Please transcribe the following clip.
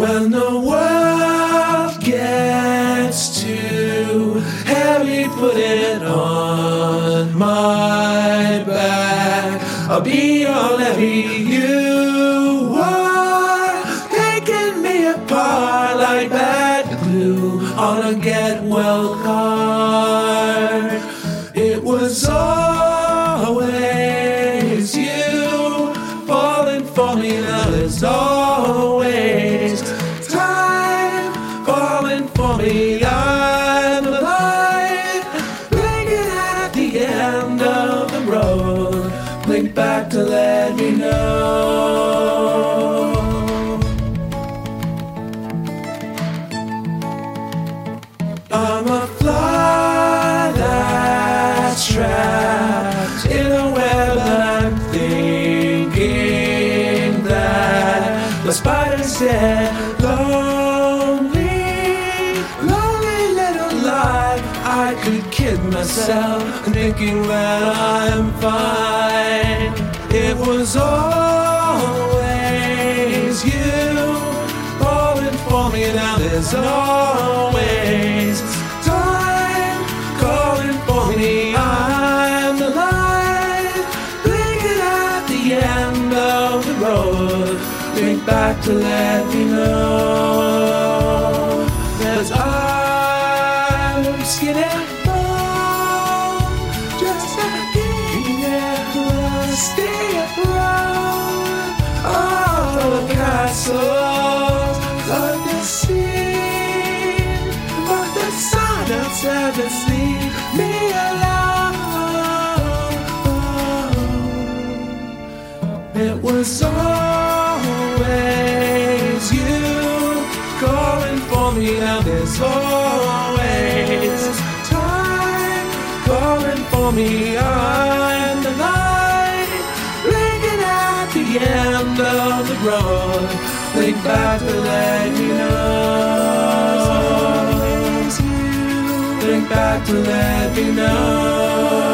When the world gets too heavy, put it on my back. I'll be your levee. You are taking me apart like bad glue on a get well card. It was always you falling for me. Now there's always Blink back to let me know. I'm a fly that's trapped in a web that I'm thinking that the spider said, lonely, lonely little life. I could kid myself thinking that I'm fine. It was always you falling for me now. There's always time calling for me. I'm the light blinking at the end of the road. Think back to let me know. There's I'm skinny bone, just rusty road. All the castles of the sea, but the silence ever leave me alone. It was always you calling for me. Now there's always time calling for me. I'm of the road. Think back to let you know. Think back to let me know.